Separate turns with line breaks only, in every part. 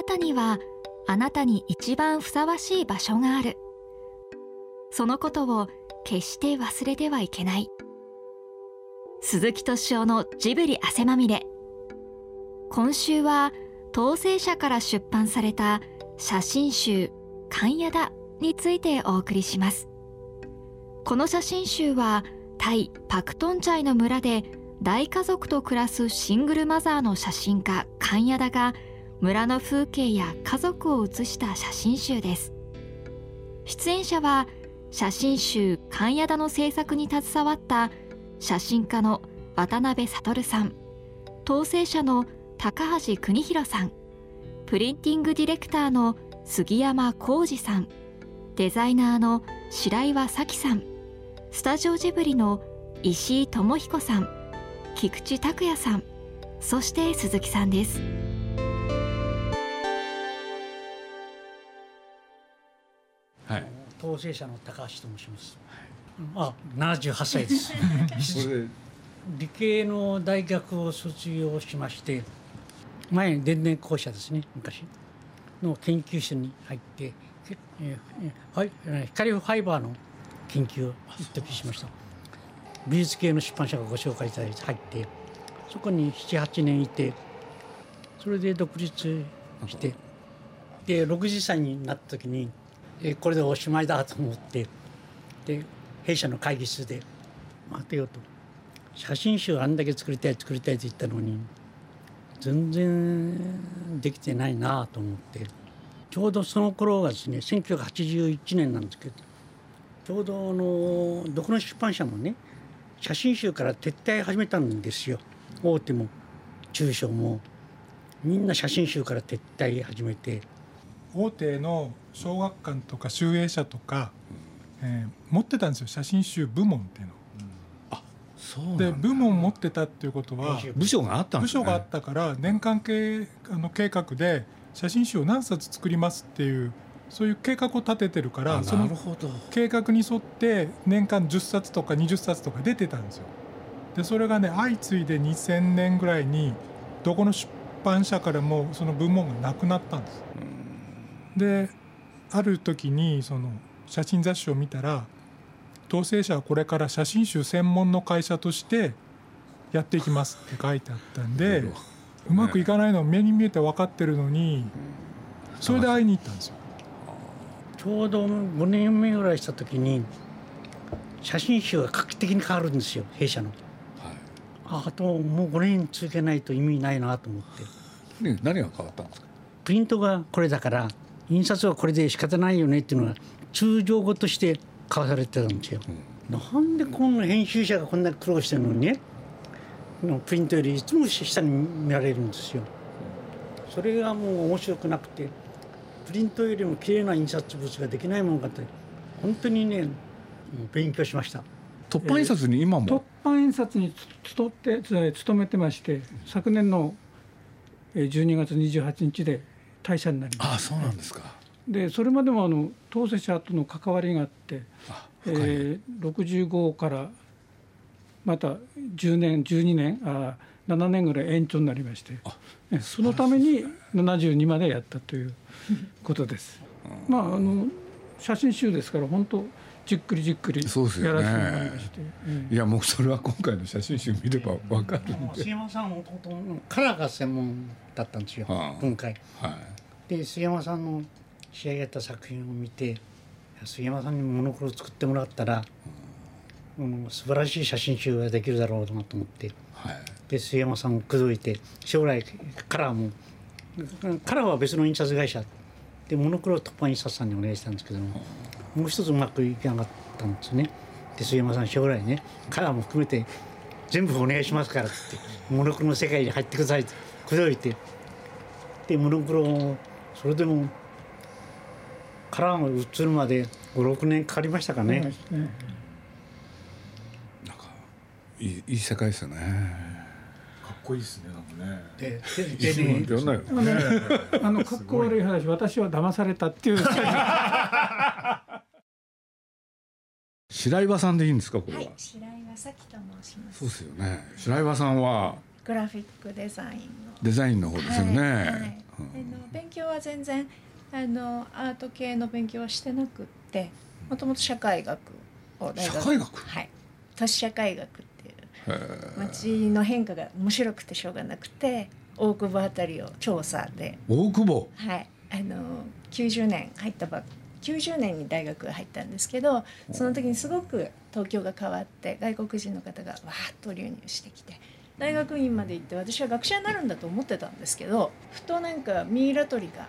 なたにはあなたに一番ふさわしい場所がある。そのことを決して忘れてはいけない。鈴木敏夫のジブリ汗まみれ。今週は当選者から出版された写真集「関谷だ」についてお送りします。この写真集はタイ・パクトンチャイの村で大家族と暮らすシングルマザーの写真家カンヤダが村の風景や家族を写した写真集です。出演者は写真集「カンヤダ」の制作に携わった写真家の渡辺悟さん統制者の高橋邦弘さんプリンティングディレクターの杉山浩二さんデザイナーの白岩咲さんスタジオジブリの石井智彦さん菊池拓也さんそして鈴木さんです。
はい。
統制者の高橋と申します、あ78歳です。理系の大学を卒業しまして前電電公社ですね昔の研究室に入って、え光ファイバーの研究を一時しました。美術系の出版社がご紹介いただいて入ってそこに78年いてそれで独立してで60歳になった時にえーこれでおしまいだと思ってで弊社の会議室で待てよと。写真集あんだけ作りたい作りたいと言ったのに全然できてないなと思って。ちょうどその頃がですね1981年なんですけどちょうどあのどこの出版社もね写真集から撤退始めたんですよ。大手も中小も。みんな写真集から撤退始めて。
大手の小学館とか集英社とか、えー持ってたんですよ。写真集部門っていうの。で部門持ってたっていうことは
部。署があったんですね。
部署があったから年間計あの計画で写真集を何冊作りますっていうそういう計画を立ててるか
あ
らその
なるほど。
計画に沿って年間10冊とか20冊とか出てたんですよ。でそれがね相次いで2000年ぐらいにどこの出版社からもその部門がなくなったんです。である時にその写真雑誌を見たら統制者はこれから写真集専門の会社としてやっていきますって書いてあったんでうまくいかないの目に見えて分かってるのにそれで会いに行ったんですよ。
ちょうど5年目ぐらいした時に写真集が画期的に変わるんですよ弊社の。
はい
ああともう5年続けないと意味ないなと思って
ね何が変わったんですか？
プリントがこれだから印刷はこれで仕方ないよねっていうのが通常語として交わされてたんですよ。なんでこんな編集者がこんな苦労してるのにね？プリントよりいつも下に見られるんですよ。それがもう面白くなくてプリントよりも綺麗な印刷物ができないものかって本当にね勉強しました。
突版印刷に今も、
突版印刷につとってつ勤めてまして昨年のえー12月28日で退社になりま
ああそうなんですか。
でそれまでもあの当選者との関わりがあって、
あ
えー、65からまた10年12年あ7年ぐらい延長になりましてそのために72までやったということです。まああの写真集ですから本当じっくりじっくり
そうですよね。
やらせてもらいまして、ええ。
いやもうそれは今回の写真集見ればわかるんで、
杉山さんはもともとカラーが専門だったんですよ、
はあ。
今回。
はい
で杉山さんの仕上げた作品を見て杉山さんにモノクロを作ってもらったら、うん、素晴らしい写真集ができるだろうなと思って
はい
で杉山さんを口説いて将来カラーもカラーは別の印刷会社でモノクロを突破印刷さんにお願いしたんですけどももう一つうまくいかなかったんですね。で杉山さん将来ねカラーも含めて全部お願いしますからってモノクロの世界に入ってくださいって口説いてでモノクロをそれでもカラーが映るまで56年かかりましたかね。
ね
なんかいいいい世界ですよね。
かっこいいですねなんかね。
でででね
いろんなよ。
あのあのかっこ悪い話私は騙されたっていう。
白岩さんでいいんですかこれは、
はい、白岩咲と申します。
そうですよね。白岩さんは？
グラフィックデザインの。
デザインの方ですよね、
はいはいの勉強は全然あのアート系の勉強はしてなくってもともと社会学を大学。
社会学？
はい。都市社会学っていう街の変化が面白くてしょうがなくて大久保あたりを調査で。
大久保？
はい。あの90年入ったばっ90年に大学入ったんですけどその時にすごく東京が変わって外国人の方がわーっと流入してきて大学院まで行って私は学者になるんだと思ってたんですけどふとなんかミイラ取りが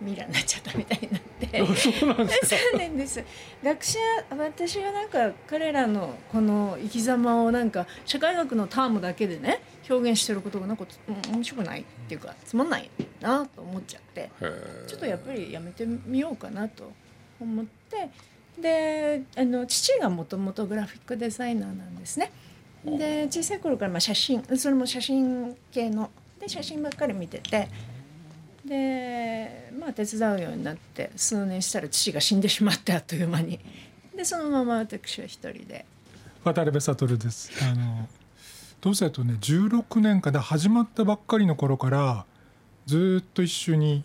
ミイラになっちゃったみたいになって。
そうなんです
学者私はなんか彼らのこの生き様をなんか社会学のタームだけでね表現してることがなんか面白くないっていうかつまんないなと思っちゃって。ちょっとやっぱりやめてみようかなと思って。であの父がもともとグラフィックデザイナーなんですね。で小さい頃からまあ写真それも写真系の。で写真ばっかり見てて。でまあ手伝うようになって数年したら父が死んでしまってあっという間に。でそのまま私は一人で。
渡辺悟です。あのどうせとね16年かで始まったばっかりの頃からずっと一緒に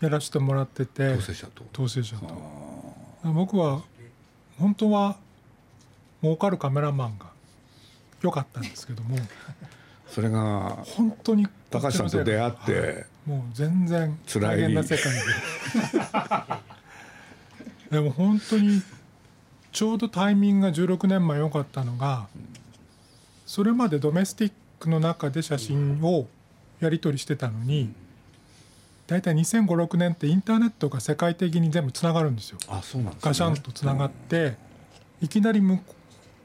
やらせてもらってて
当選者と。
統制者と。僕は本当は儲かるカメラマンが良かったんですけども
それが
本当に
高橋さんと出会って
もう全然大変な世界で でも本当にちょうどタイミングが16年前良かったのがそれまでドメスティックの中で写真をやり取りしてたのに大体2005-6年ってインターネットが世界的に全部つながるんですよ。
あそうなんですね
ガシャンとつながっていきなり向こう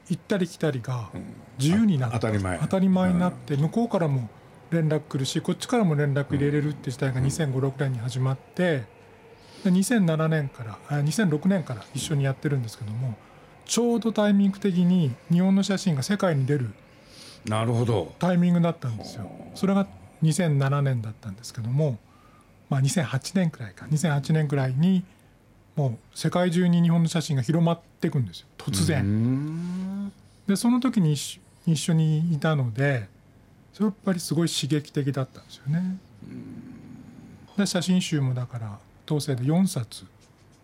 行ったり来たりが自由になって
あ当たり前。
当たり前になって向こうからも連絡来るしこっちからも連絡入れれるって時代が2005-6年に始まってで2007年からあ2006年から一緒にやってるんですけどもちょうどタイミング的に日本の写真が世界に出る
なるほど。
タイミングだったんですよ。それが2007年だったんですけども、まあ、2008年くらいか。2008年くらいにもう世界中に日本の写真が広まっていくんですよ。突然。
ん
でその時に一緒一緒にいたのでそれやっぱりすごい刺激的だったんですよね。で写真集もだから当世で4冊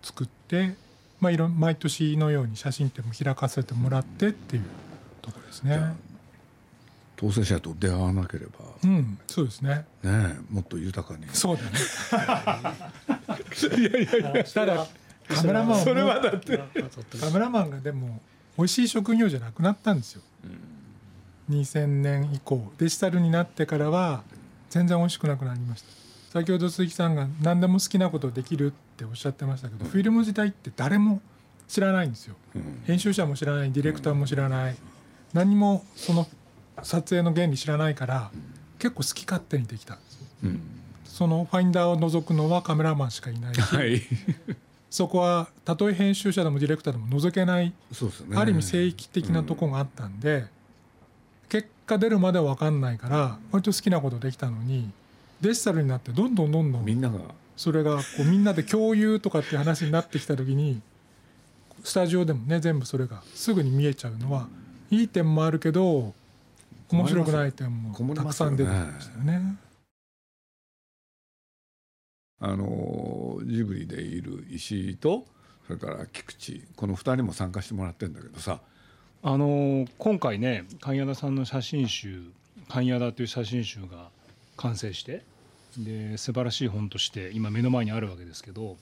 作って、まあ、いろん毎年のように写真展も開かせてもらってっていうところですね。
当選者と出会わなければ
うん、そうですね。
ねもっと豊かに
そうだね。いやいやいや、ただカメラマンそれはだってカメラマンがでも美味しい職業じゃなくなったんですよ。2000年以降。デジタルになってからは全然美味しくなくなりました。先ほど鈴木さんが何でも好きなことできるっておっしゃってましたけど、フィルム時代って誰も知らないんですよ。編集者も知らないディレクターも知らない。何もその撮影の原理知らないから結構好き勝手にできたんですよ。
うん。
そのファインダーを覗くのはカメラマンしかいないし、
はい
そこはたとえ編集者でもディレクターでも覗けない、
ね
ある意味聖域的なとこがあったんで、結果出るまでは分かんないから割と好きなことできたのにデジタルになってどんどんどんどん
みんなが
それがこうみんなで共有とかっていう話になってきた時にスタジオでもね全部それがすぐに見えちゃうのはいい点もあるけど面白くない点もたくさん出てきましたよね。
あのジブリでいる石井とそれから菊池。この2人も参加してもらってるんだけどさ。
あの今回ね神谷田さんの写真集「神谷田」という写真集が完成してで素晴らしい本として今目の前にあるわけですけど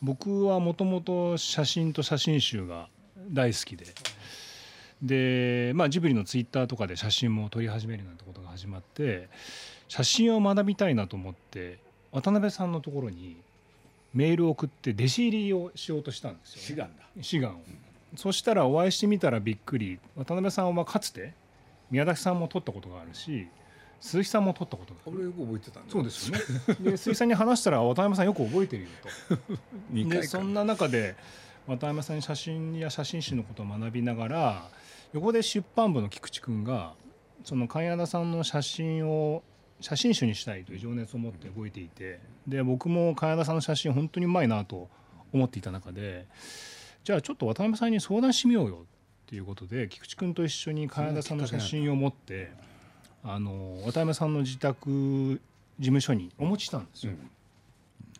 僕はもともと写真と写真集が大好きでで、まあ、ジブリのツイッターとかで写真も撮り始めるなんてことが始まって写真を学びたいなと思って渡辺さんのところにメールを送って弟子入りをしようとしたんですよ、
志願だ。
志願を。そしたらお会いしてみたらびっくり渡辺さんはかつて宮崎さんも撮ったことがあるし鈴木さんも撮ったことがある。
俺よく覚えてたんだ
そうですよね。で鈴木さんに話したら渡辺さんよく覚えてるよ
2
と でそんな中で渡辺さんに写真や写真集のことを学びながら横で出版部の菊池君がその神谷田さんの写真を写真集にしたいという情熱を持って動いていてで僕も神谷田さんの写真本当にうまいなと思っていた中でじゃあちょっと渡辺さんに相談してみようよっていうことで菊池君と一緒に神谷田さんの写真を持ってあの渡辺さんの自宅事務所にお持ちしたんですよ。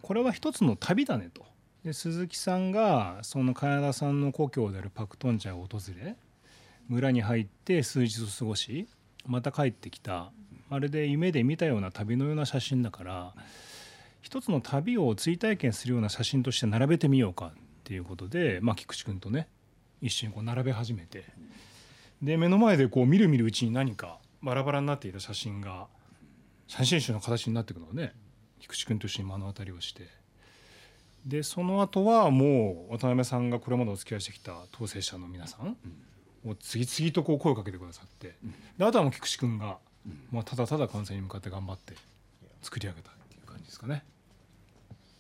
これは一つの旅だねと。で鈴木さんがその金田さんの故郷であるパクトンチャを訪れ村に入って数日を過ごしまた帰ってきたまるで夢で見たような旅のような写真だから一つの旅を追体験するような写真として並べてみようかっていうことで、まあ、菊池君とね一緒にこう並べ始めてで目の前でこう見る見るうちに何かバラバラになっていた写真が写真集の形になっていくのをね菊池君と一緒に目の当たりをしてでその後はもう渡辺さんがこれまでお付き合いしてきた当選者の皆さんを次々とこう声をかけてくださってであとはもう菊池君が、まあ、ただただ完成に向かって頑張って作り上げたっていう感じですかね。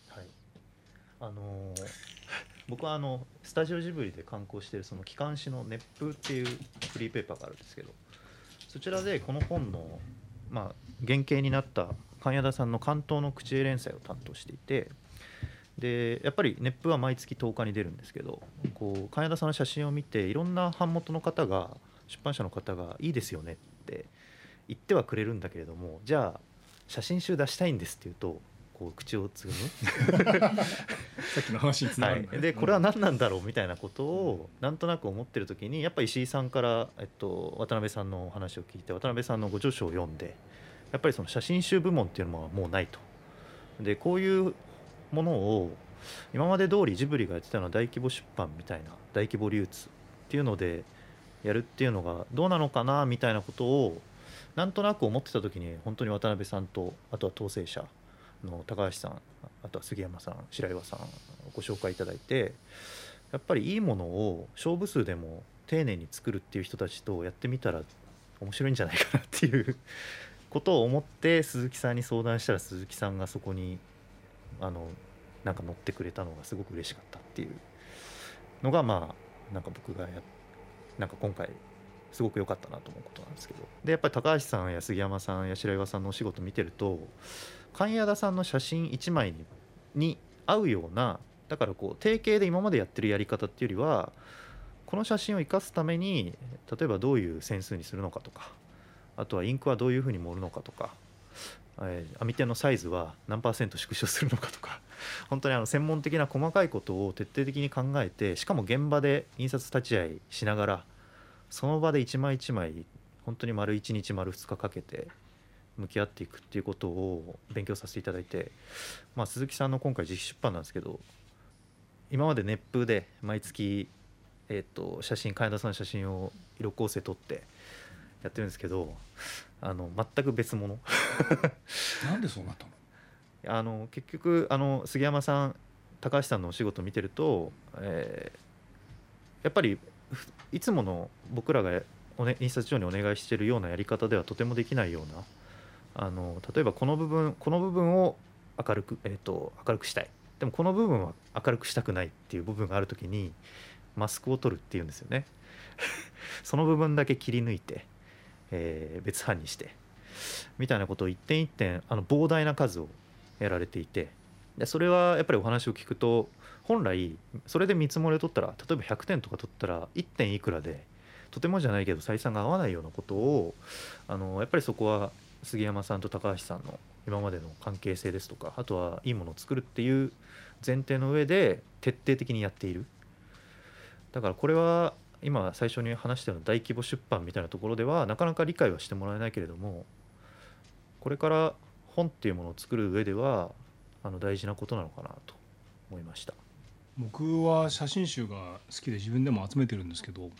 はいあのー僕はあのスタジオジブリで刊行しているその機関誌の「熱風」っていうフリーペーパーがあるんですけどそちらでこの本の、まあ、原型になった神谷田さんの関東の口絵連載を担当していてでやっぱり熱風は毎月10日に出るんですけどこう神谷田さんの写真を見ていろんな版元の方が出版社の方が「いいですよね」って言ってはくれるんだけれどもじゃあ写真集出したいんですって言うとこう口をつぐむ。
さっきの話につながるね、
はい、でこれは何なんだろうみたいなことをなんとなく思ってる時にやっぱり石井さんから、えっと、渡辺さんのお話を聞いて渡辺さんのご著書を読んでやっぱりその写真集部門っていうのはもうないと。でこういうものを今まで通りジブリがやってたのは大規模出版みたいな大規模流通っていうのでやるっていうのがどうなのかなみたいなことをなんとなく思ってた時に本当に渡辺さんとあとは統制者の高橋さんあとは杉山さん白岩さんご紹介いただいてやっぱりいいものを勝負数でも丁寧に作るっていう人たちとやってみたら面白いんじゃないかなっていう ことを思って鈴木さんに相談したら鈴木さんがそこにあのなんか乗ってくれたのがすごく嬉しかったっていうのがまあなんか僕がやなんか今回すごく良かったなと思うことなんですけど。でやっぱり高橋さんや杉山さんや白岩さんのお仕事見てると神谷田さんの写真1枚にに合うようなだからこう定型で今までやってるやり方っていうよりはこの写真を生かすために例えばどういう線数にするのかとかあとはインクはどういうふうに盛るのかとか、えー網点のサイズは何パーセント縮小するのかとか本当にあの専門的な細かいことを徹底的に考えてしかも現場で印刷立ち会いしながらその場で一枚一枚本当に丸1日丸2日かけて向き合っていくっていうことを勉強させていただいて、まあ、鈴木さんの今回自費出版なんですけど今まで熱風で毎月、えー、と写真金田さんの写真を色構成撮ってやってるんですけどあの全く別物。
なんでそうなったの？
あの結局あの杉山さん高橋さんのお仕事見てると、えーやっぱりふいつもの僕らがお、ね、印刷所にお願いしているようなやり方ではとてもできないようなあの例えばこの部分この部分を明るく、えー、と明るくしたい。でもこの部分は明るくしたくないっていう部分がある時にマスクを取るっていうんですよね。その部分だけ切り抜いて、えー別版にしてみたいなことを一点一点あの膨大な数をやられていてでそれはやっぱりお話を聞くと本来それで見積もりを取ったら例えば100点とか取ったら1点いくらでとてもじゃないけど採算が合わないようなことをあのやっぱりそこは杉山さんと高橋さんの今までの関係性ですとかあとはいいものを作るっていう前提の上で徹底的にやっている。だからこれは今最初に話したような大規模出版みたいなところではなかなか理解はしてもらえないけれどもこれから本っていうものを作る上ではあの大事なことなのかなと思いました。
僕は写真集が好きで自分でも集めてるんですけど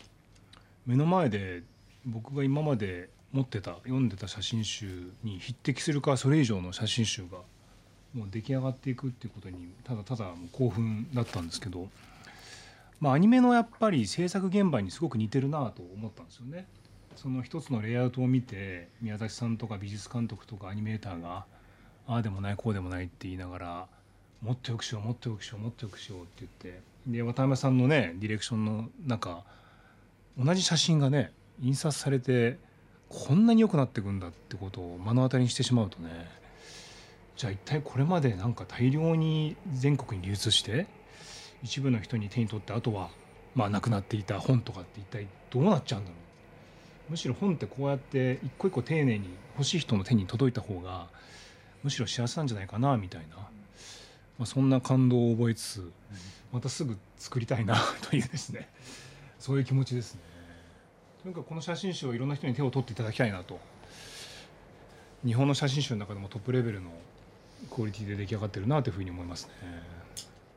目の前で僕が今まで持ってた読んでた写真集に匹敵するかそれ以上の写真集がもう出来上がっていくっていうことにただただもう興奮だったんですけど、まあ、アニメのやっぱり制作現場にすごく似てるなと思ったんですよね。その一つのレイアウトを見て宮崎さんとか美術監督とかアニメーターがああでもないこうでもないって言いながらもっとよくしようもっとよくしようもっとよくしようって言って。で渡辺さんのねディレクションの中同じ写真がね印刷されてこんなに良くなっていくんだってことを目の当たりにしてしまうとねじゃあ一体これまでなんか大量に全国に流通して一部の人に手に取ってあとはまあなくなっていた本とかって一体どうなっちゃうんだろう。むしろ本ってこうやって一個一個丁寧に欲しい人の手に届いた方がむしろ幸せなんじゃないかなみたいな、まあ、そんな感動を覚えつつまたすぐ作りたいな というですね。そういう気持ちですね。とにかくこの写真集をいろんな人に手を取っていただきたいなと。日本の写真集の中でもトップレベルのクオリティで出来上がってるなというふうに思いますね。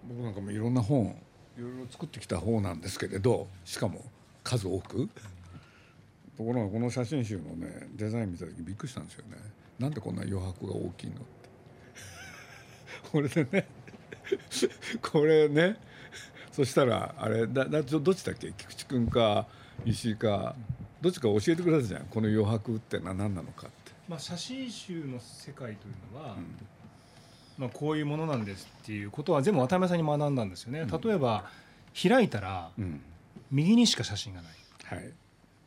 僕なんかもいろんな本いろいろ作ってきた方なんですけれどしかも数多く。ところがこの写真集のねデザイン見た時びっくりしたんですよねなんでこんな余白が大きいのって。これでね。これね。そしたらあれだだどっちだっけ？菊池君か石井か。どっちか教えてくれたじゃん。この余白ってのは何なのかって。
まあ、写真集の世界というのは、うん、まあ、こういうものなんですっていうことは全部渡辺さんに学んだんですよね。例えば開いたら、右にしか写真がない。はい、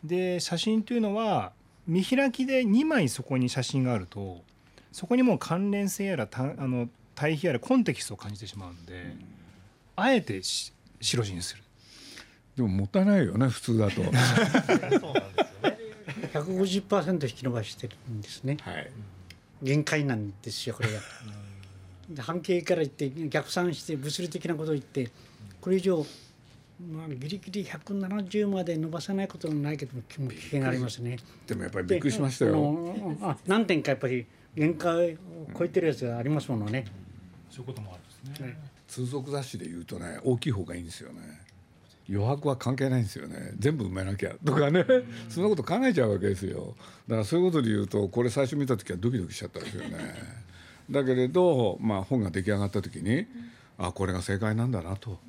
で写真というのは見開きで2枚そこに写真があるとそこにもう関連性やらたあの対比やらコンテキストを感じてしまうんで、うん、あえて白地にする。
でももったいないよね普通だと。そうなんですよ
ね。150%引き伸ばしてるんですね。はい。限界なんですよこれが。半径から言って逆算して物理的なことを言ってこれ以上まあ、ギリギリ170まで伸ばさないこともないけども危険がありますね。
でもやっぱりびっくりしましたよ。
あ何点かやっぱり限界を超えてるやつがありますものね。
そういうこともあるんですね。ね
通俗雑誌で言うとね大きい方がいいんですよね。余白は関係ないんですよね全部埋めなきゃとかね、そんなこと考えちゃうわけですよだからそういうことで言うとこれ最初見た時はドキドキしちゃったんですよねだけれど、まあ、本が出来上がった時にあこれが正解なんだなと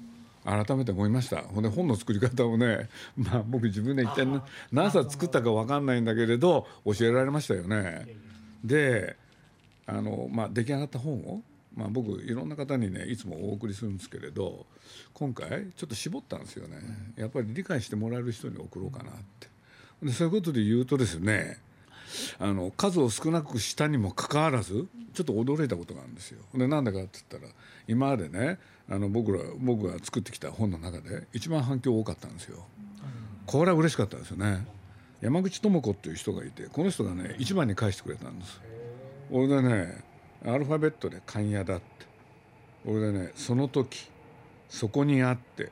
改めて思いましたほんで本の作り方をね、まあ、僕自分で一体何冊作ったか分かんないんだけれど教えられましたよね。であの、まあ、出来上がった本を、まあ、僕いろんな方にねいつもお送りするんですけれど今回ちょっと絞ったんですよねやっぱり理解してもらえる人に送ろうかなってでそういうことで言うとですねあの数を少なくしたにもかかわらずちょっと驚いたことがあるんですよ。でなんでかって言ったら今までねあの僕ら僕が作ってきた本の中で一番反響多かったんですよ。これは嬉しかったですよね。山口智子っていう人がいてこの人がね一番に返してくれたんです。俺でねアルファベットで「勘屋だ」って俺でねその時そこにあって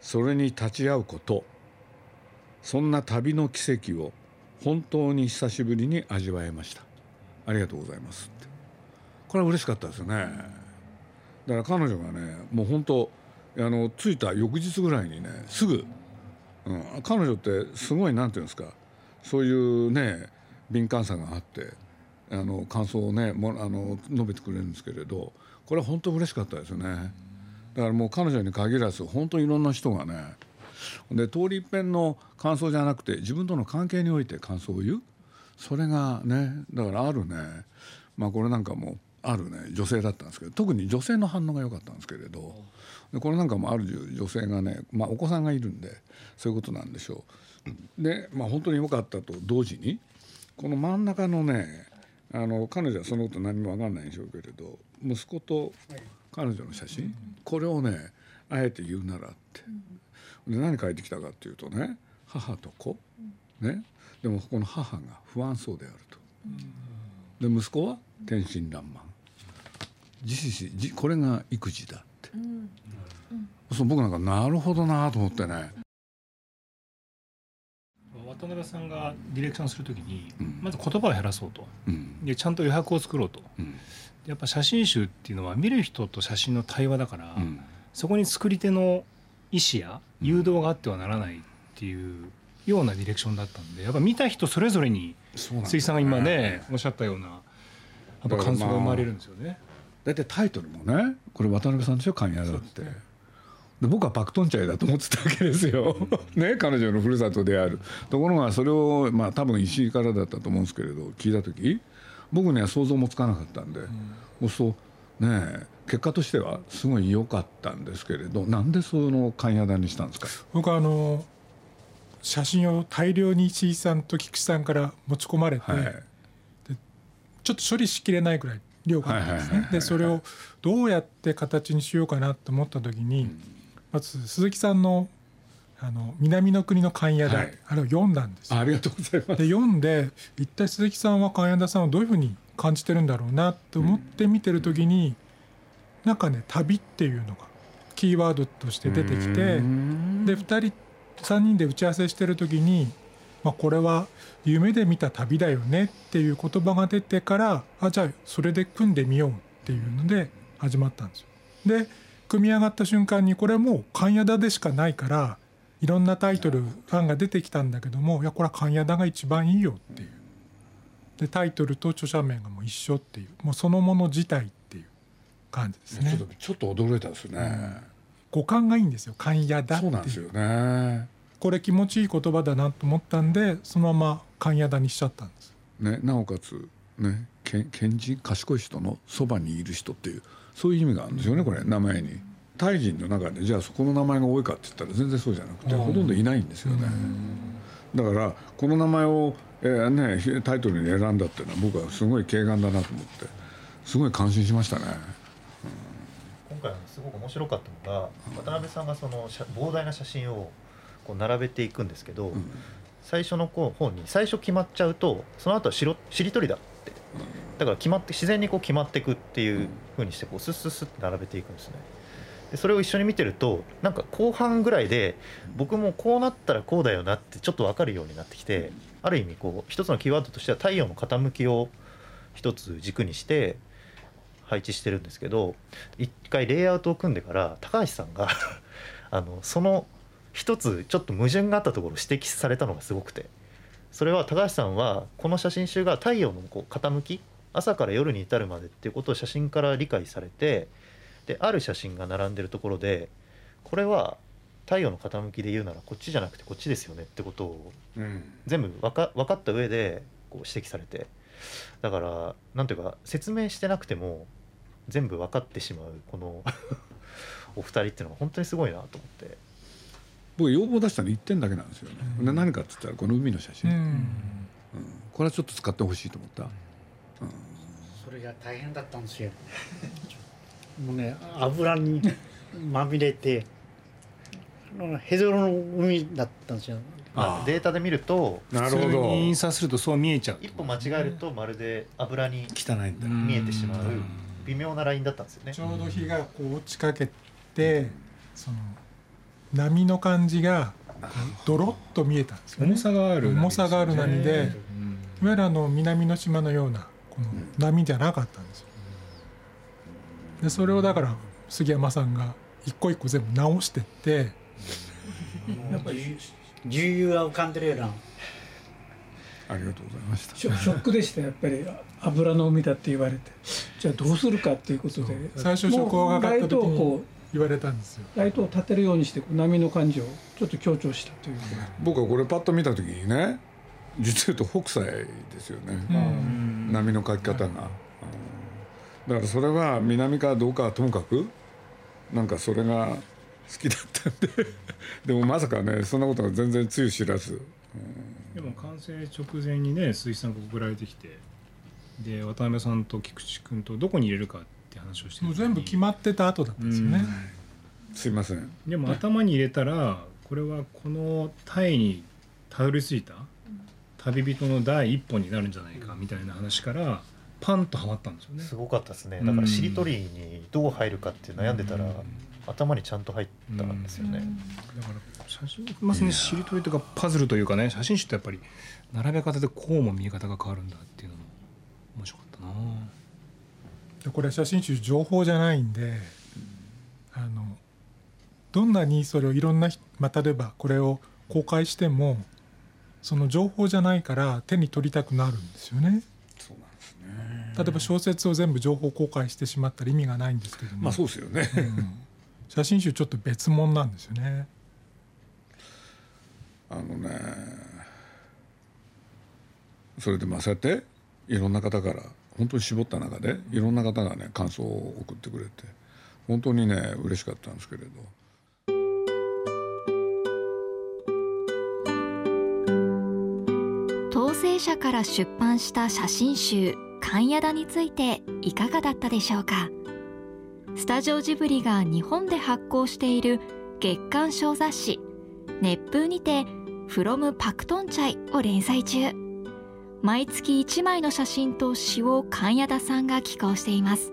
それに立ち会うことそんな旅の奇跡を本当に久しぶりに味わえましたありがとうございますってこれは嬉しかったですよね。だから彼女がねもう本当あの着いた翌日ぐらいにねすぐ、うん、彼女ってすごいなんていうんですかそういうね敏感さがあってあの感想をねもあの述べてくれるんですけれどこれは本当嬉しかったですよね。だからもう彼女に限らず本当いろんな人がねで通り一遍の感想じゃなくて自分との関係において感想を言うそれがねだからあるねまあこれなんかもあるね女性だったんですけど特に女性の反応が良かったんですけれどでこれなんかもある女性がね、まあ、お子さんがいるんでそういうことなんでしょう。で、まあ、本当に良かったと同時にこの真ん中のねあの彼女はそのこと何も分かんないんでしょうけれど息子と彼女の写真これをねあえて言うならってで何書いてきたかっていうとね母と子ねでもこの母が不安そうであると。で息子は天真爛漫自死これが育児だって、うん。うん、そう僕なんかなるほどなと思ってね。
渡辺さんがディレクションするときに、うん、まず言葉を減らそうと、うん、でちゃんと余白を作ろうと、うん、やっぱ写真集っていうのは見る人と写真の対話だから、そこに作り手の意思や誘導があってはならないっていうようなディレクションだったんでやっぱ見た人それぞれに鈴木さんが今ねおっしゃったようなやっぱ感想が生まれるんですよね。
大体タイトルもねこれ渡辺さんでしょ「勘屋だ」って。で僕はパクトンチャイだと思ってたわけですよ、ね、彼女のふるさとである。ところがそれをまあ多分石井からだったと思うんですけれど聞いた時僕には想像もつかなかったんで、うん、そうね結果としてはすごい良かったんですけれどなんでその勘屋だにしたんですか？
僕はあの写真を大量に石井さんと菊池さんから持ち込まれて、はい、ちょっと処理しきれないぐらい量があったんですね。でそれをどうやって形にしようかなと思った時に、まず鈴木さんのあの南の国の勘屋台、はい、あれを読んだんです
ありがとうございます。
で読んで一体鈴木さんは勘屋田さんをどういうふうに感じてるんだろうなと思って見てる時に、なんかね旅っていうのがキーワードとして出てきてで2人3人で打ち合わせしてる時に、まあ、これは夢で見た旅だよねっていう言葉が出てからあじゃあそれで組んでみようっていうので始まったんですよ。で組み上がった瞬間にこれもう勘谷田でしかないからいろんなタイトル案が出てきたんだけどもいやこれは勘谷田が一番いいよっていう。でタイトルと著者名がもう一緒っていう。もうそのもの自体っていう感じですね。
ちょっと驚いたですね、
五感がいいんですよ。勘谷田って
そうなんですよね
これ気持ちいい言葉だなと思ったんでそのまま勘谷田にしちゃったんです
ねなおかつねけ賢人賢い人のそばにいる人っていうそういう意味があるんですよねこれ名前に。タイ人の中でじゃあそこの名前が多いかって言ったら全然そうじゃなくてほとんどいないんですよね。だからこの名前を、えーね、タイトルに選んだっていうのは僕はすごい軽眼だなと思ってすごい感心しましたね。
今回すごく面白かったのが渡辺さんがその写膨大な写真をこう並べていくんですけど、
うん。
最初のこう方に最初決まっちゃうとその後はしろしりとりだって。だから決まって自然にこう決まっていくっていうふうにしてこうスッスッスッって並べていくんですね。でそれを一緒に見てるとなんか後半ぐらいで僕もこうなったらこうだよなってちょっと分かるようになってきてある意味こう一つのキーワードとしては太陽の傾きを一つ軸にして配置してるんですけど一回レイアウトを組んでから高橋さんが あのその一つちょっと矛盾があったところを指摘されたのがすごくて。それは高橋さんはこの写真集が太陽のこう傾き朝から夜に至るまでっていうことを写真から理解されてである写真が並んでるところでこれは太陽の傾きで言うならこっちじゃなくてこっちですよねってことを
うん。
全部分か分かった上でこう指摘されて。だからなんていうか説明してなくても全部分かってしまうこの お二人っていうのが本当にすごいなと思って
僕要望出したの1点だけなんですよね。で何かって言ったらこの海の写真、うん。これはちょっと使ってほしいと思った。
それが大変だったんですよ。もうね油にまみれてあのヘドロの海だったんですよ。
まあ、データで見ると
普通
なるほど。
に印刷するとそう見えちゃう。
一歩間違えるとまるで油に
汚いんだ。
見えてしまう微妙なラインだったんですよね。
ちょうど日がこう落ちかけてその波の感じがドロッと見えたんですよね。
重さがある
重さがある波で
うん。
いわゆるあの南の島のようなこの波じゃなかったんですよ。でそれをだから杉山さんが一個一個全部直してって
やっぱり重油が浮かんでるような。
ありがとうございました。
ショショックでしたやっぱり。油の海だって言われて。じゃあどうするかっていうことで。
最初初稿が上がった時に言われたんですよ。
うライトを立てるようにして波の感じをちょっと強調したという。か
僕はこれパッと見た時にね、実を言うと北斎ですよね。
うん。
波の描き方が、うん。だからそれは南かどうかはともかくなんかそれが好きだったんで。でもまさかねそんなことは全然つゆ知らず。
でも完成直前にね鈴木さんが送られてきて。で渡辺さんと菊池君とどこに入れるかって話をして
もう全部決まってた後だったんですよね。
すいません。
でも頭に入れたらこれはこのタイにたどり着いた旅人の第一歩になるんじゃないかみたいな話からパンとはまったんですよね。
すごかったですね。だからしりとりにどう入るかって悩んでたら、
うん。
頭にちゃんと入ったんですよね、
だから写真まさにしりとりというかパズルというかね写真集ってやっぱり並べ方でこうも見え方が変わるんだっていうのも面白かったな
でこれ写真集情報じゃないんであのどんなにそれをいろんな人、まあ、例えばこれを公開してもその情報じゃないから手に取りたくなるんですよね。
そうなんですね
例えば小説を全部情報公開してしまったら意味がないんですけども、
まあそうですよね
うん写真集ちょっと別物なんですよね。
あのねそれでまあそうやっていろんな方から本当に絞った中でいろんな方がね感想を送ってくれて本当にね嬉しかったんですけれど。
統制社から出版した写真集「勘やだ」についていかがだったでしょうか？スタジオジブリが日本で発行している月刊小雑誌「熱風」にて「フロムパクトンチャイ」を連載中。毎月1枚の写真と詩を神谷田さんが寄稿しています。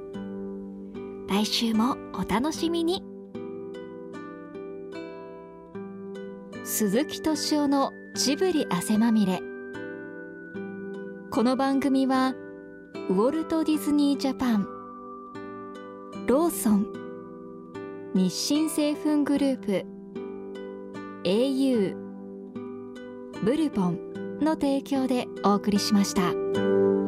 来週もお楽しみに。鈴木敏夫のジブリ汗まみれ。この番組はウォルト・ディズニー・ジャパンローソン日清製粉グループ au ブルボンの提供でお送りしました。